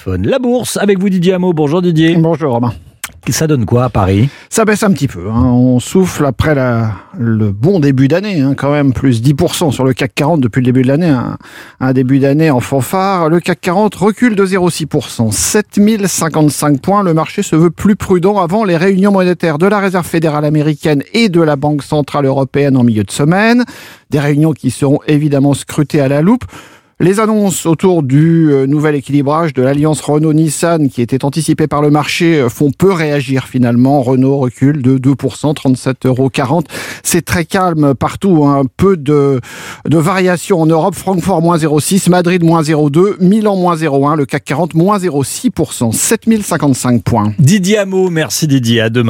smartphone. La bourse avec vous Didier Hameau. Bonjour Didier. Bonjour Romain. Ça donne quoi à Paris? Ça baisse un petit peu. Hein. On souffle après la, le bon début d'année, hein, quand même, plus 10% sur le CAC 40 depuis le début de l'année. Un, un, début d'année en fanfare. Le CAC 40 recule de 0,6%. 7055 points. Le marché se veut plus prudent avant les réunions monétaires de la Réserve fédérale américaine et de la Banque centrale européenne en milieu de semaine. Des réunions qui seront évidemment scrutées à la loupe. Les annonces autour du euh, nouvel équilibrage de l'alliance Renault-Nissan qui était anticipée par le marché euh, font peu réagir finalement. Renault recule de 2%, 37,40 euros. C'est très calme partout. Un hein. peu de, de variation en Europe. Francfort moins 0,6, Madrid moins 0,2, Milan moins 0,1, le CAC 40 moins 0,6%, 7055 points. Didier Hameau, merci Didier. À demain.